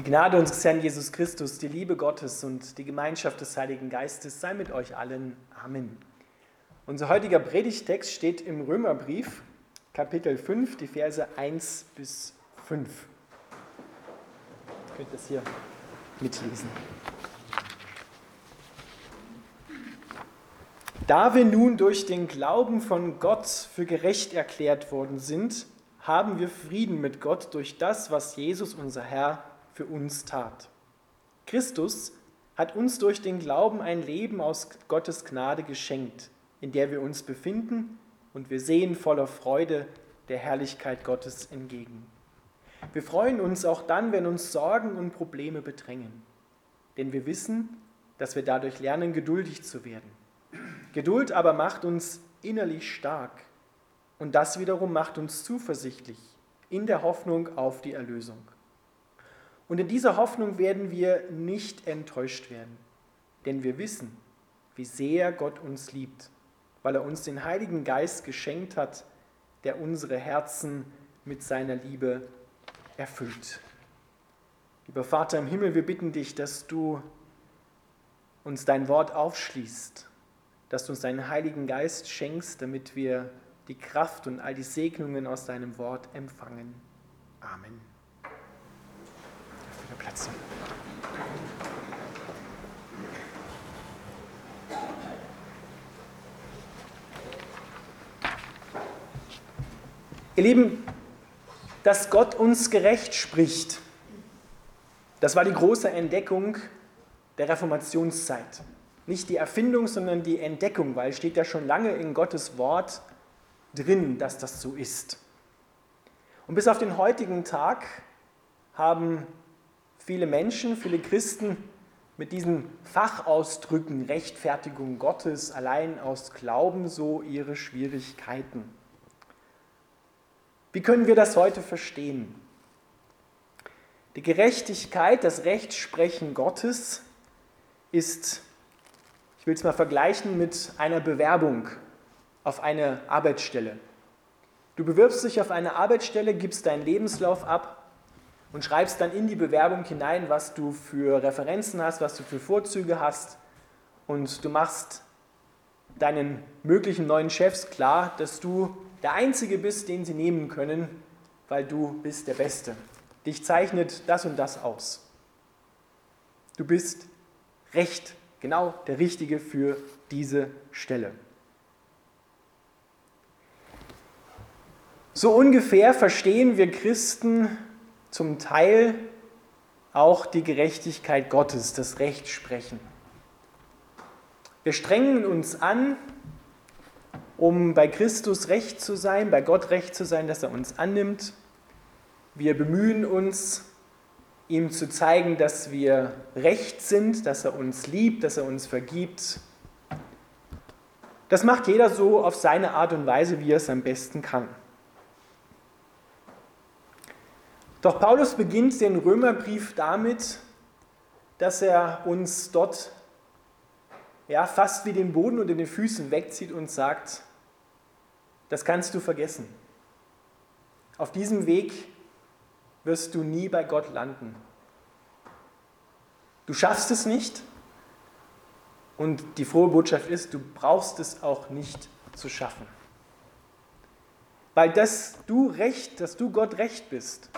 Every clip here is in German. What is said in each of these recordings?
Die Gnade unseres Herrn Jesus Christus, die Liebe Gottes und die Gemeinschaft des Heiligen Geistes sei mit euch allen. Amen. Unser heutiger Predigtext steht im Römerbrief, Kapitel 5, die Verse 1 bis 5. Ihr könnt das hier mitlesen. Da wir nun durch den Glauben von Gott für gerecht erklärt worden sind, haben wir Frieden mit Gott durch das, was Jesus unser Herr für uns tat. Christus hat uns durch den Glauben ein Leben aus Gottes Gnade geschenkt, in der wir uns befinden, und wir sehen voller Freude der Herrlichkeit Gottes entgegen. Wir freuen uns auch dann, wenn uns Sorgen und Probleme bedrängen, denn wir wissen, dass wir dadurch lernen, geduldig zu werden. Geduld aber macht uns innerlich stark und das wiederum macht uns zuversichtlich in der Hoffnung auf die Erlösung. Und in dieser Hoffnung werden wir nicht enttäuscht werden, denn wir wissen, wie sehr Gott uns liebt, weil er uns den Heiligen Geist geschenkt hat, der unsere Herzen mit seiner Liebe erfüllt. Lieber Vater im Himmel, wir bitten dich, dass du uns dein Wort aufschließt, dass du uns deinen Heiligen Geist schenkst, damit wir die Kraft und all die Segnungen aus deinem Wort empfangen. Amen. Platz. Ihr Lieben, dass Gott uns gerecht spricht, das war die große Entdeckung der Reformationszeit. Nicht die Erfindung, sondern die Entdeckung, weil es steht ja schon lange in Gottes Wort drin, dass das so ist. Und bis auf den heutigen Tag haben viele Menschen, viele Christen mit diesen Fachausdrücken Rechtfertigung Gottes allein aus Glauben so ihre Schwierigkeiten. Wie können wir das heute verstehen? Die Gerechtigkeit, das Rechtsprechen Gottes ist, ich will es mal vergleichen mit einer Bewerbung auf eine Arbeitsstelle. Du bewirbst dich auf eine Arbeitsstelle, gibst deinen Lebenslauf ab und schreibst dann in die Bewerbung hinein, was du für Referenzen hast, was du für Vorzüge hast und du machst deinen möglichen neuen Chefs klar, dass du der Einzige bist, den sie nehmen können, weil du bist der Beste. Dich zeichnet das und das aus. Du bist recht, genau der Richtige für diese Stelle. So ungefähr verstehen wir Christen zum Teil auch die Gerechtigkeit Gottes, das Rechtsprechen. Wir strengen uns an, um bei Christus recht zu sein, bei Gott recht zu sein, dass er uns annimmt. Wir bemühen uns, ihm zu zeigen, dass wir recht sind, dass er uns liebt, dass er uns vergibt. Das macht jeder so auf seine Art und Weise, wie er es am besten kann. Doch Paulus beginnt den Römerbrief damit, dass er uns dort ja, fast wie den Boden unter den Füßen wegzieht und sagt, das kannst du vergessen. Auf diesem Weg wirst du nie bei Gott landen. Du schaffst es nicht und die frohe Botschaft ist, du brauchst es auch nicht zu schaffen. Weil dass du recht, dass du Gott recht bist,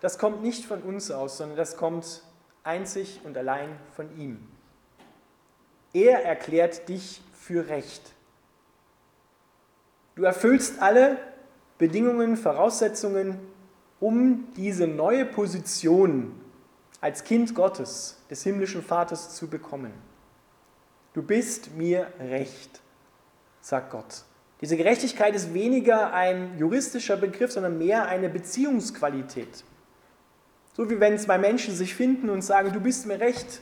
das kommt nicht von uns aus, sondern das kommt einzig und allein von ihm. Er erklärt dich für recht. Du erfüllst alle Bedingungen, Voraussetzungen, um diese neue Position als Kind Gottes, des himmlischen Vaters zu bekommen. Du bist mir recht, sagt Gott. Diese Gerechtigkeit ist weniger ein juristischer Begriff, sondern mehr eine Beziehungsqualität. So wie wenn zwei Menschen sich finden und sagen, du bist mir recht,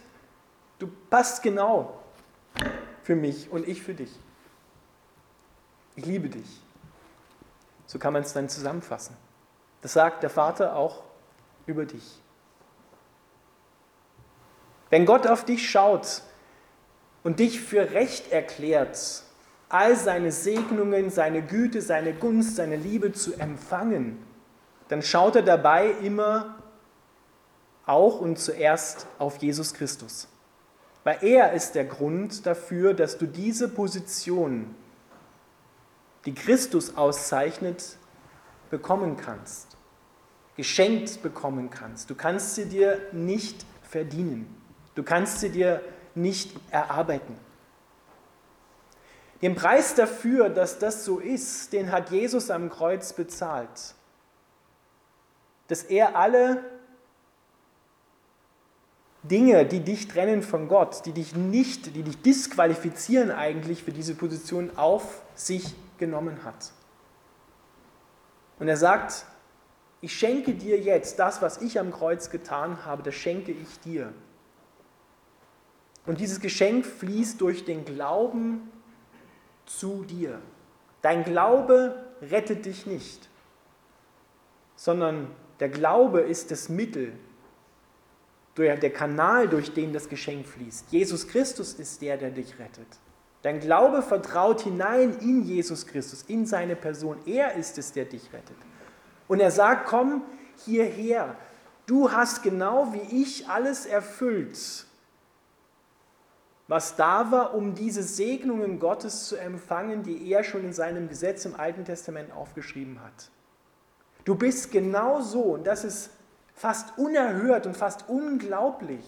du passt genau für mich und ich für dich. Ich liebe dich. So kann man es dann zusammenfassen. Das sagt der Vater auch über dich. Wenn Gott auf dich schaut und dich für recht erklärt, all seine Segnungen, seine Güte, seine Gunst, seine Liebe zu empfangen, dann schaut er dabei immer auch und zuerst auf Jesus Christus. Weil er ist der Grund dafür, dass du diese Position, die Christus auszeichnet, bekommen kannst, geschenkt bekommen kannst. Du kannst sie dir nicht verdienen. Du kannst sie dir nicht erarbeiten. Den Preis dafür, dass das so ist, den hat Jesus am Kreuz bezahlt. Dass er alle Dinge, die dich trennen von Gott, die dich nicht, die dich disqualifizieren eigentlich für diese Position, auf sich genommen hat. Und er sagt, ich schenke dir jetzt das, was ich am Kreuz getan habe, das schenke ich dir. Und dieses Geschenk fließt durch den Glauben zu dir. Dein Glaube rettet dich nicht, sondern der Glaube ist das Mittel, der Kanal, durch den das Geschenk fließt. Jesus Christus ist der, der dich rettet. Dein Glaube vertraut hinein in Jesus Christus, in seine Person. Er ist es, der dich rettet. Und er sagt, komm hierher. Du hast genau wie ich alles erfüllt, was da war, um diese Segnungen Gottes zu empfangen, die er schon in seinem Gesetz im Alten Testament aufgeschrieben hat. Du bist genau so, und das ist fast unerhört und fast unglaublich.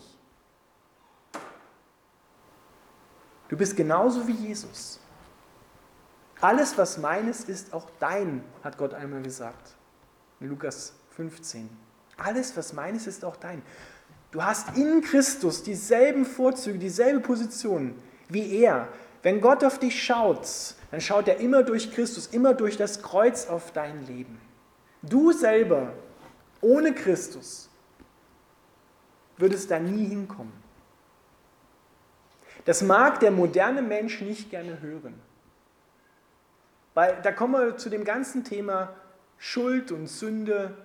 Du bist genauso wie Jesus. Alles, was meines, ist auch dein, hat Gott einmal gesagt. In Lukas 15. Alles, was meines, ist auch dein. Du hast in Christus dieselben Vorzüge, dieselbe Position wie er. Wenn Gott auf dich schaut, dann schaut er immer durch Christus, immer durch das Kreuz auf dein Leben. Du selber, ohne Christus, würdest da nie hinkommen. Das mag der moderne Mensch nicht gerne hören. Weil da kommen wir zu dem ganzen Thema Schuld und Sünde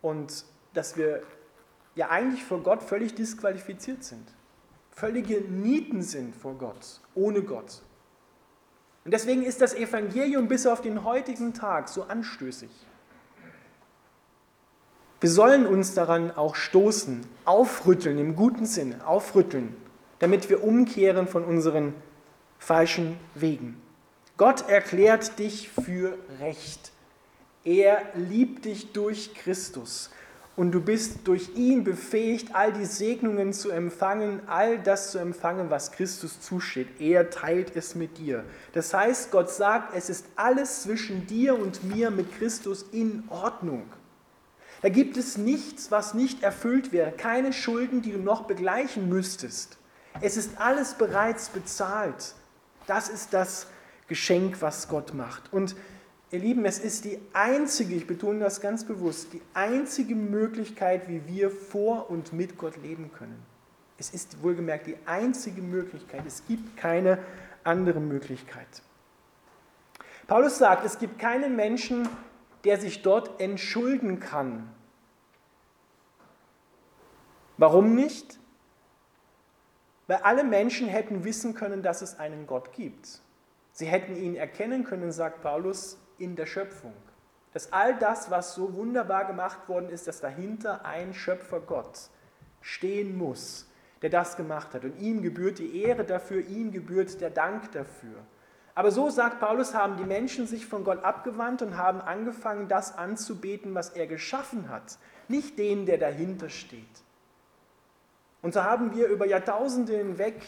und dass wir ja eigentlich vor Gott völlig disqualifiziert sind. Völlige Nieten sind vor Gott, ohne Gott. Und deswegen ist das Evangelium bis auf den heutigen Tag so anstößig. Wir sollen uns daran auch stoßen, aufrütteln im guten Sinne, aufrütteln, damit wir umkehren von unseren falschen Wegen. Gott erklärt dich für Recht. Er liebt dich durch Christus und du bist durch ihn befähigt, all die Segnungen zu empfangen, all das zu empfangen, was Christus zusteht. Er teilt es mit dir. Das heißt, Gott sagt, es ist alles zwischen dir und mir mit Christus in Ordnung. Da gibt es nichts, was nicht erfüllt wäre, keine Schulden, die du noch begleichen müsstest. Es ist alles bereits bezahlt. Das ist das Geschenk, was Gott macht. Und Ihr Lieben, es ist die einzige, ich betone das ganz bewusst, die einzige Möglichkeit, wie wir vor und mit Gott leben können. Es ist wohlgemerkt die einzige Möglichkeit. Es gibt keine andere Möglichkeit. Paulus sagt, es gibt keinen Menschen, der sich dort entschulden kann. Warum nicht? Weil alle Menschen hätten wissen können, dass es einen Gott gibt. Sie hätten ihn erkennen können, sagt Paulus, in der Schöpfung. Dass all das, was so wunderbar gemacht worden ist, dass dahinter ein Schöpfer Gott stehen muss, der das gemacht hat. Und ihm gebührt die Ehre dafür, ihm gebührt der Dank dafür. Aber so sagt Paulus, haben die Menschen sich von Gott abgewandt und haben angefangen, das anzubeten, was er geschaffen hat, nicht den, der dahinter steht. Und so haben wir über Jahrtausende hinweg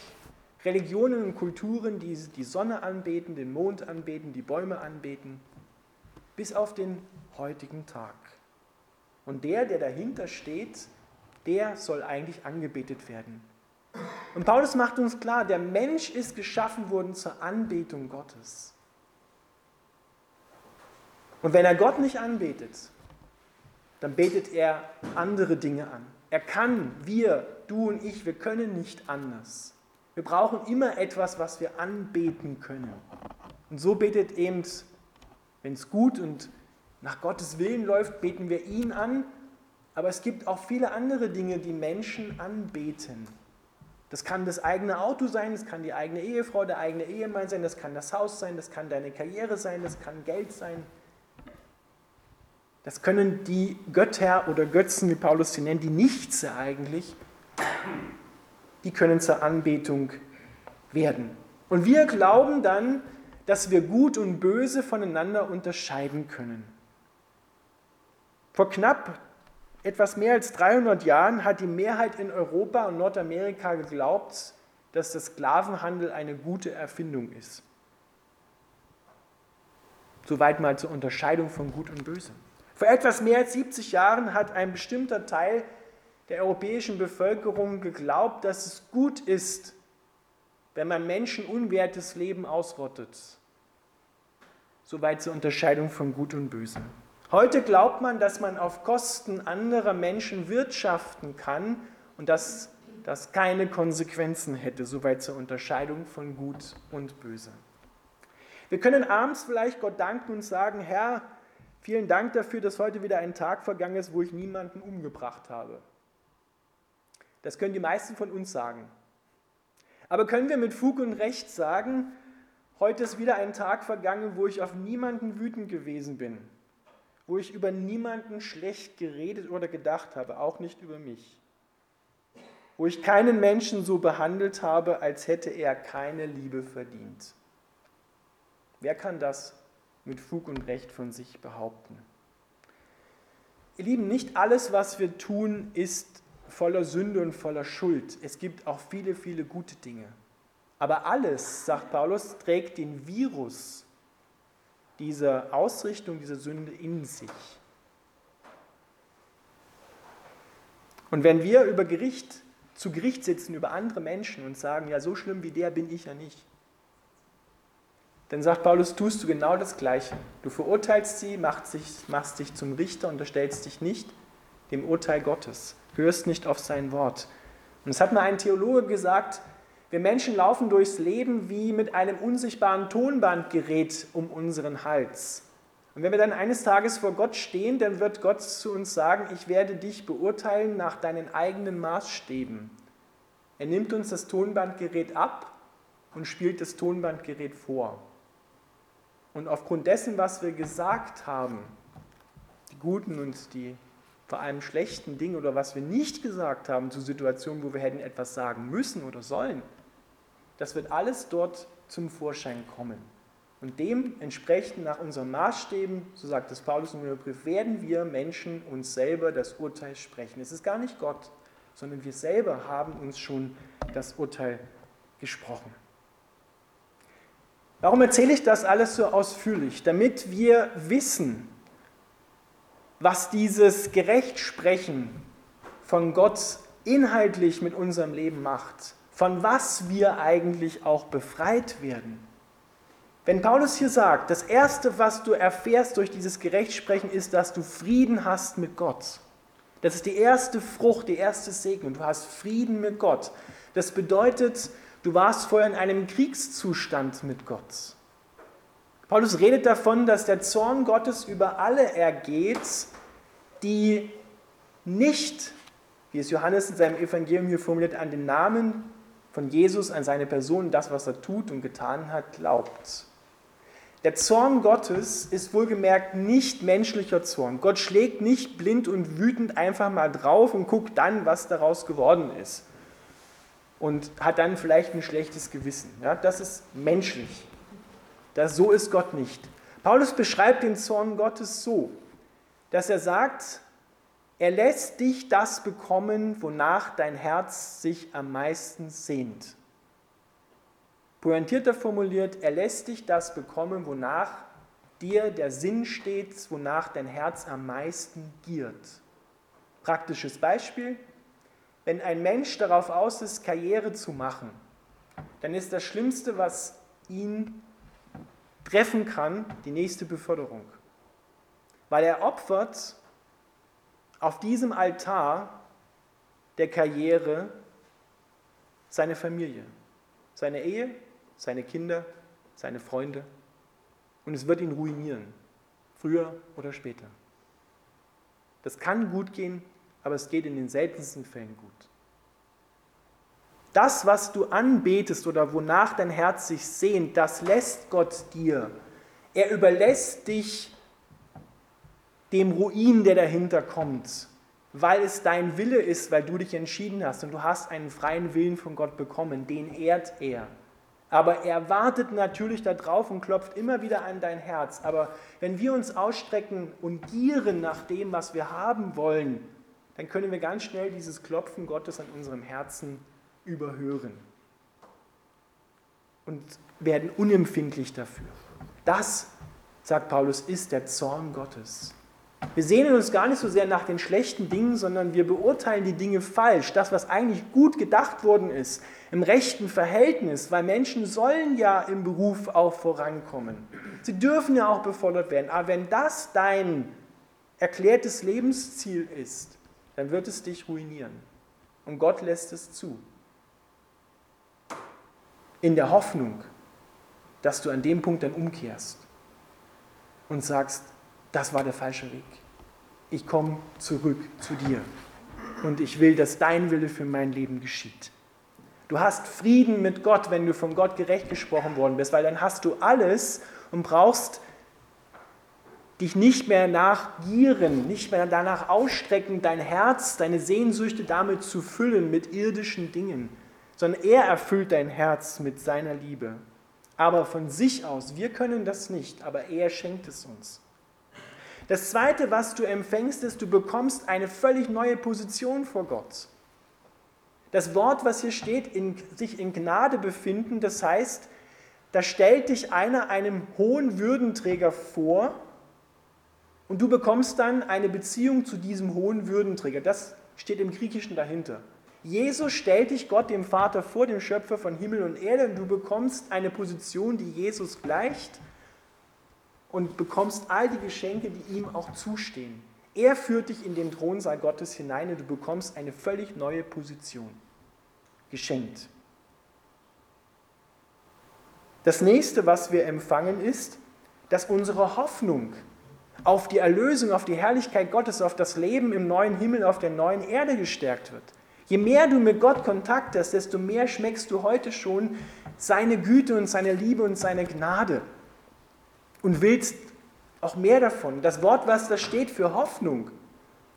Religionen und Kulturen, die die Sonne anbeten, den Mond anbeten, die Bäume anbeten, bis auf den heutigen Tag. Und der, der dahinter steht, der soll eigentlich angebetet werden. Und Paulus macht uns klar, der Mensch ist geschaffen worden zur Anbetung Gottes. Und wenn er Gott nicht anbetet, dann betet er andere Dinge an. Er kann, wir, du und ich, wir können nicht anders. Wir brauchen immer etwas, was wir anbeten können. Und so betet eben wenn es gut und nach Gottes Willen läuft, beten wir ihn an. Aber es gibt auch viele andere Dinge, die Menschen anbeten. Das kann das eigene Auto sein, das kann die eigene Ehefrau, der eigene Ehemann sein, das kann das Haus sein, das kann deine Karriere sein, das kann Geld sein. Das können die Götter oder Götzen, wie Paulus sie nennt, die Nichts eigentlich, die können zur Anbetung werden. Und wir glauben dann, dass wir Gut und Böse voneinander unterscheiden können. Vor knapp etwas mehr als 300 Jahren hat die Mehrheit in Europa und Nordamerika geglaubt, dass der Sklavenhandel eine gute Erfindung ist. Soweit mal zur Unterscheidung von Gut und Böse. Vor etwas mehr als 70 Jahren hat ein bestimmter Teil der europäischen Bevölkerung geglaubt, dass es gut ist, wenn man Menschen unwertes Leben ausrottet. Soweit zur Unterscheidung von Gut und Böse. Heute glaubt man, dass man auf Kosten anderer Menschen wirtschaften kann und dass das keine Konsequenzen hätte. Soweit zur Unterscheidung von Gut und Böse. Wir können abends vielleicht Gott danken und sagen, Herr, vielen Dank dafür, dass heute wieder ein Tag vergangen ist, wo ich niemanden umgebracht habe. Das können die meisten von uns sagen. Aber können wir mit Fug und Recht sagen, heute ist wieder ein Tag vergangen, wo ich auf niemanden wütend gewesen bin, wo ich über niemanden schlecht geredet oder gedacht habe, auch nicht über mich, wo ich keinen Menschen so behandelt habe, als hätte er keine Liebe verdient. Wer kann das mit Fug und Recht von sich behaupten? Ihr Lieben, nicht alles, was wir tun, ist voller Sünde und voller Schuld. Es gibt auch viele, viele gute Dinge. Aber alles, sagt Paulus, trägt den Virus dieser Ausrichtung, dieser Sünde in sich. Und wenn wir über Gericht, zu Gericht sitzen über andere Menschen und sagen, ja, so schlimm wie der bin ich ja nicht, dann sagt Paulus, tust du genau das Gleiche. Du verurteilst sie, machst dich, machst dich zum Richter, unterstellst dich nicht dem Urteil Gottes hörst nicht auf sein Wort. Und es hat mal ein Theologe gesagt, wir Menschen laufen durchs Leben wie mit einem unsichtbaren Tonbandgerät um unseren Hals. Und wenn wir dann eines Tages vor Gott stehen, dann wird Gott zu uns sagen, ich werde dich beurteilen nach deinen eigenen Maßstäben. Er nimmt uns das Tonbandgerät ab und spielt das Tonbandgerät vor. Und aufgrund dessen, was wir gesagt haben, die guten und die vor allem schlechten Dingen oder was wir nicht gesagt haben zu Situationen, wo wir hätten etwas sagen müssen oder sollen, das wird alles dort zum Vorschein kommen. Und dementsprechend nach unseren Maßstäben, so sagt es Paulus im Brief, werden wir Menschen uns selber das Urteil sprechen. Es ist gar nicht Gott, sondern wir selber haben uns schon das Urteil gesprochen. Warum erzähle ich das alles so ausführlich? Damit wir wissen, was dieses Gerechtsprechen von Gott inhaltlich mit unserem Leben macht, von was wir eigentlich auch befreit werden. Wenn Paulus hier sagt, das Erste, was du erfährst durch dieses Gerechtsprechen, ist, dass du Frieden hast mit Gott. Das ist die erste Frucht, die erste Segnung. Du hast Frieden mit Gott. Das bedeutet, du warst vorher in einem Kriegszustand mit Gott. Paulus redet davon, dass der Zorn Gottes über alle ergeht, die nicht, wie es Johannes in seinem Evangelium hier formuliert, an den Namen von Jesus, an seine Person, das, was er tut und getan hat, glaubt. Der Zorn Gottes ist wohlgemerkt nicht menschlicher Zorn. Gott schlägt nicht blind und wütend einfach mal drauf und guckt dann, was daraus geworden ist. Und hat dann vielleicht ein schlechtes Gewissen. Ja, das ist menschlich. Das, so ist Gott nicht. Paulus beschreibt den Zorn Gottes so, dass er sagt, er lässt dich das bekommen, wonach dein Herz sich am meisten sehnt. Pointierter formuliert, er lässt dich das bekommen, wonach dir der Sinn steht, wonach dein Herz am meisten giert. Praktisches Beispiel, wenn ein Mensch darauf aus ist, Karriere zu machen, dann ist das Schlimmste, was ihn treffen kann, die nächste Beförderung. Weil er opfert auf diesem Altar der Karriere seine Familie, seine Ehe, seine Kinder, seine Freunde. Und es wird ihn ruinieren, früher oder später. Das kann gut gehen, aber es geht in den seltensten Fällen gut. Das, was du anbetest oder wonach dein Herz sich sehnt, das lässt Gott dir. Er überlässt dich dem Ruin, der dahinter kommt, weil es dein Wille ist, weil du dich entschieden hast und du hast einen freien Willen von Gott bekommen, den ehrt er. Aber er wartet natürlich darauf und klopft immer wieder an dein Herz. Aber wenn wir uns ausstrecken und gieren nach dem, was wir haben wollen, dann können wir ganz schnell dieses Klopfen Gottes an unserem Herzen überhören und werden unempfindlich dafür. Das, sagt Paulus, ist der Zorn Gottes. Wir sehnen uns gar nicht so sehr nach den schlechten Dingen, sondern wir beurteilen die Dinge falsch. Das, was eigentlich gut gedacht worden ist, im rechten Verhältnis, weil Menschen sollen ja im Beruf auch vorankommen. Sie dürfen ja auch befördert werden. Aber wenn das dein erklärtes Lebensziel ist, dann wird es dich ruinieren. Und Gott lässt es zu. In der Hoffnung, dass du an dem Punkt dann umkehrst und sagst, das war der falsche Weg. Ich komme zurück zu dir und ich will, dass dein Wille für mein Leben geschieht. Du hast Frieden mit Gott, wenn du von Gott gerecht gesprochen worden bist, weil dann hast du alles und brauchst dich nicht mehr nachgieren, nicht mehr danach ausstrecken, dein Herz, deine Sehnsüchte damit zu füllen mit irdischen Dingen, sondern er erfüllt dein Herz mit seiner Liebe. Aber von sich aus, wir können das nicht, aber er schenkt es uns. Das Zweite, was du empfängst, ist, du bekommst eine völlig neue Position vor Gott. Das Wort, was hier steht, in, sich in Gnade befinden, das heißt, da stellt dich einer einem hohen Würdenträger vor und du bekommst dann eine Beziehung zu diesem hohen Würdenträger. Das steht im Griechischen dahinter. Jesus stellt dich Gott, dem Vater, vor, dem Schöpfer von Himmel und Erde, und du bekommst eine Position, die Jesus gleicht und bekommst all die Geschenke, die ihm auch zustehen. Er führt dich in den Thronsaal Gottes hinein und du bekommst eine völlig neue Position. Geschenkt. Das nächste, was wir empfangen, ist, dass unsere Hoffnung auf die Erlösung, auf die Herrlichkeit Gottes, auf das Leben im neuen Himmel, auf der neuen Erde gestärkt wird. Je mehr du mit Gott Kontakt hast, desto mehr schmeckst du heute schon seine Güte und seine Liebe und seine Gnade und willst auch mehr davon. Das Wort, was da steht für Hoffnung,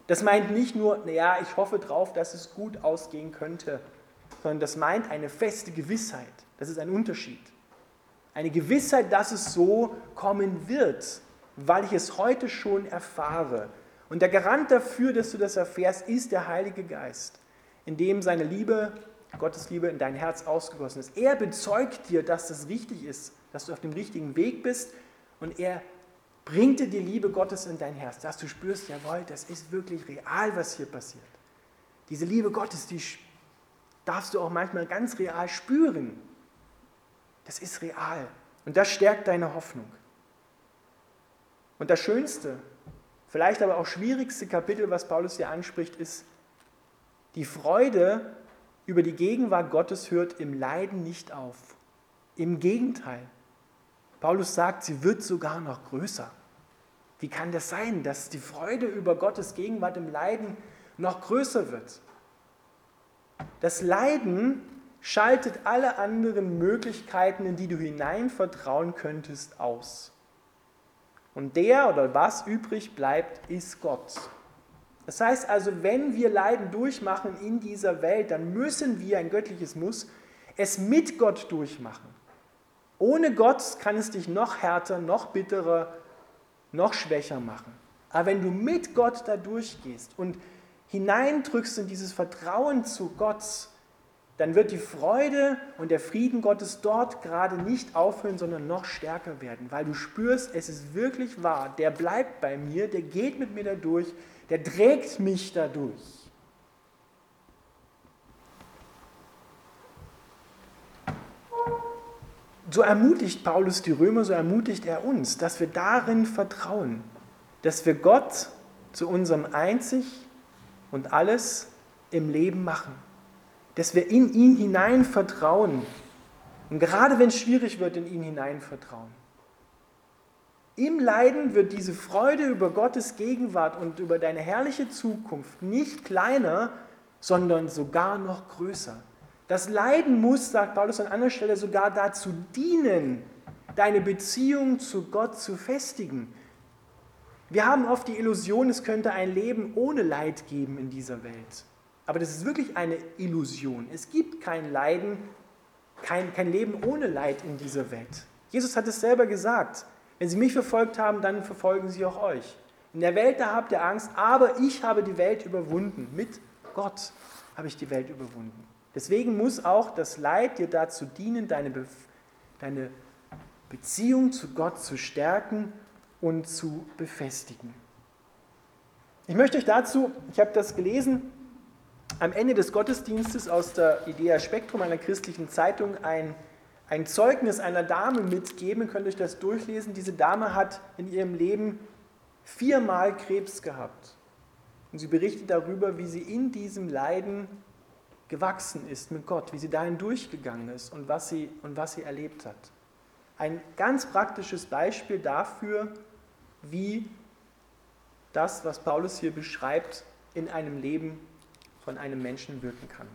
das meint nicht nur, naja, ich hoffe drauf, dass es gut ausgehen könnte, sondern das meint eine feste Gewissheit. Das ist ein Unterschied. Eine Gewissheit, dass es so kommen wird, weil ich es heute schon erfahre. Und der Garant dafür, dass du das erfährst, ist der Heilige Geist, in dem seine Liebe, Gottes Liebe in dein Herz ausgegossen ist. Er bezeugt dir, dass das richtig ist, dass du auf dem richtigen Weg bist, und er bringt dir die Liebe Gottes in dein Herz, dass du spürst, jawohl, das ist wirklich real, was hier passiert. Diese Liebe Gottes, die darfst du auch manchmal ganz real spüren. Das ist real und das stärkt deine Hoffnung. Und das schönste, vielleicht aber auch schwierigste Kapitel, was Paulus hier anspricht, ist, die Freude über die Gegenwart Gottes hört im Leiden nicht auf. Im Gegenteil, Paulus sagt, sie wird sogar noch größer. Wie kann das sein, dass die Freude über Gottes Gegenwart im Leiden noch größer wird? Das Leiden schaltet alle anderen Möglichkeiten, in die du hinein vertrauen könntest, aus. Und der oder was übrig bleibt, ist Gott. Das heißt also, wenn wir Leiden durchmachen in dieser Welt, dann müssen wir, ein göttliches Muss, es mit Gott durchmachen. Ohne Gott kann es dich noch härter, noch bitterer, noch schwächer machen. Aber wenn du mit Gott da durchgehst und hineindrückst in dieses Vertrauen zu Gott, dann wird die Freude und der Frieden Gottes dort gerade nicht aufhören, sondern noch stärker werden, weil du spürst, es ist wirklich wahr, der bleibt bei mir, der geht mit mir da durch, der trägt mich dadurch. so ermutigt Paulus die Römer, so ermutigt er uns, dass wir darin vertrauen, dass wir Gott zu unserem Einzig und alles im Leben machen, dass wir in ihn hinein vertrauen und gerade wenn es schwierig wird, in ihn hinein vertrauen. Im Leiden wird diese Freude über Gottes Gegenwart und über deine herrliche Zukunft nicht kleiner, sondern sogar noch größer. Das Leiden muss, sagt Paulus an anderer Stelle, sogar dazu dienen, deine Beziehung zu Gott zu festigen. Wir haben oft die Illusion, es könnte ein Leben ohne Leid geben in dieser Welt. Aber das ist wirklich eine Illusion. Es gibt kein Leiden, kein, kein Leben ohne Leid in dieser Welt. Jesus hat es selber gesagt. Wenn sie mich verfolgt haben, dann verfolgen sie auch euch. In der Welt, da habt ihr Angst, aber ich habe die Welt überwunden. Mit Gott habe ich die Welt überwunden. Deswegen muss auch das Leid dir dazu dienen, deine, Be deine Beziehung zu Gott zu stärken und zu befestigen. Ich möchte euch dazu, ich habe das gelesen, am Ende des Gottesdienstes aus der Idea Spektrum einer christlichen Zeitung ein, ein Zeugnis einer Dame mitgeben. Ihr könnt euch das durchlesen. Diese Dame hat in ihrem Leben viermal Krebs gehabt. Und sie berichtet darüber, wie sie in diesem Leiden gewachsen ist mit Gott, wie sie dahin durchgegangen ist und was sie, und was sie erlebt hat. Ein ganz praktisches Beispiel dafür, wie das, was Paulus hier beschreibt, in einem Leben von einem Menschen wirken kann.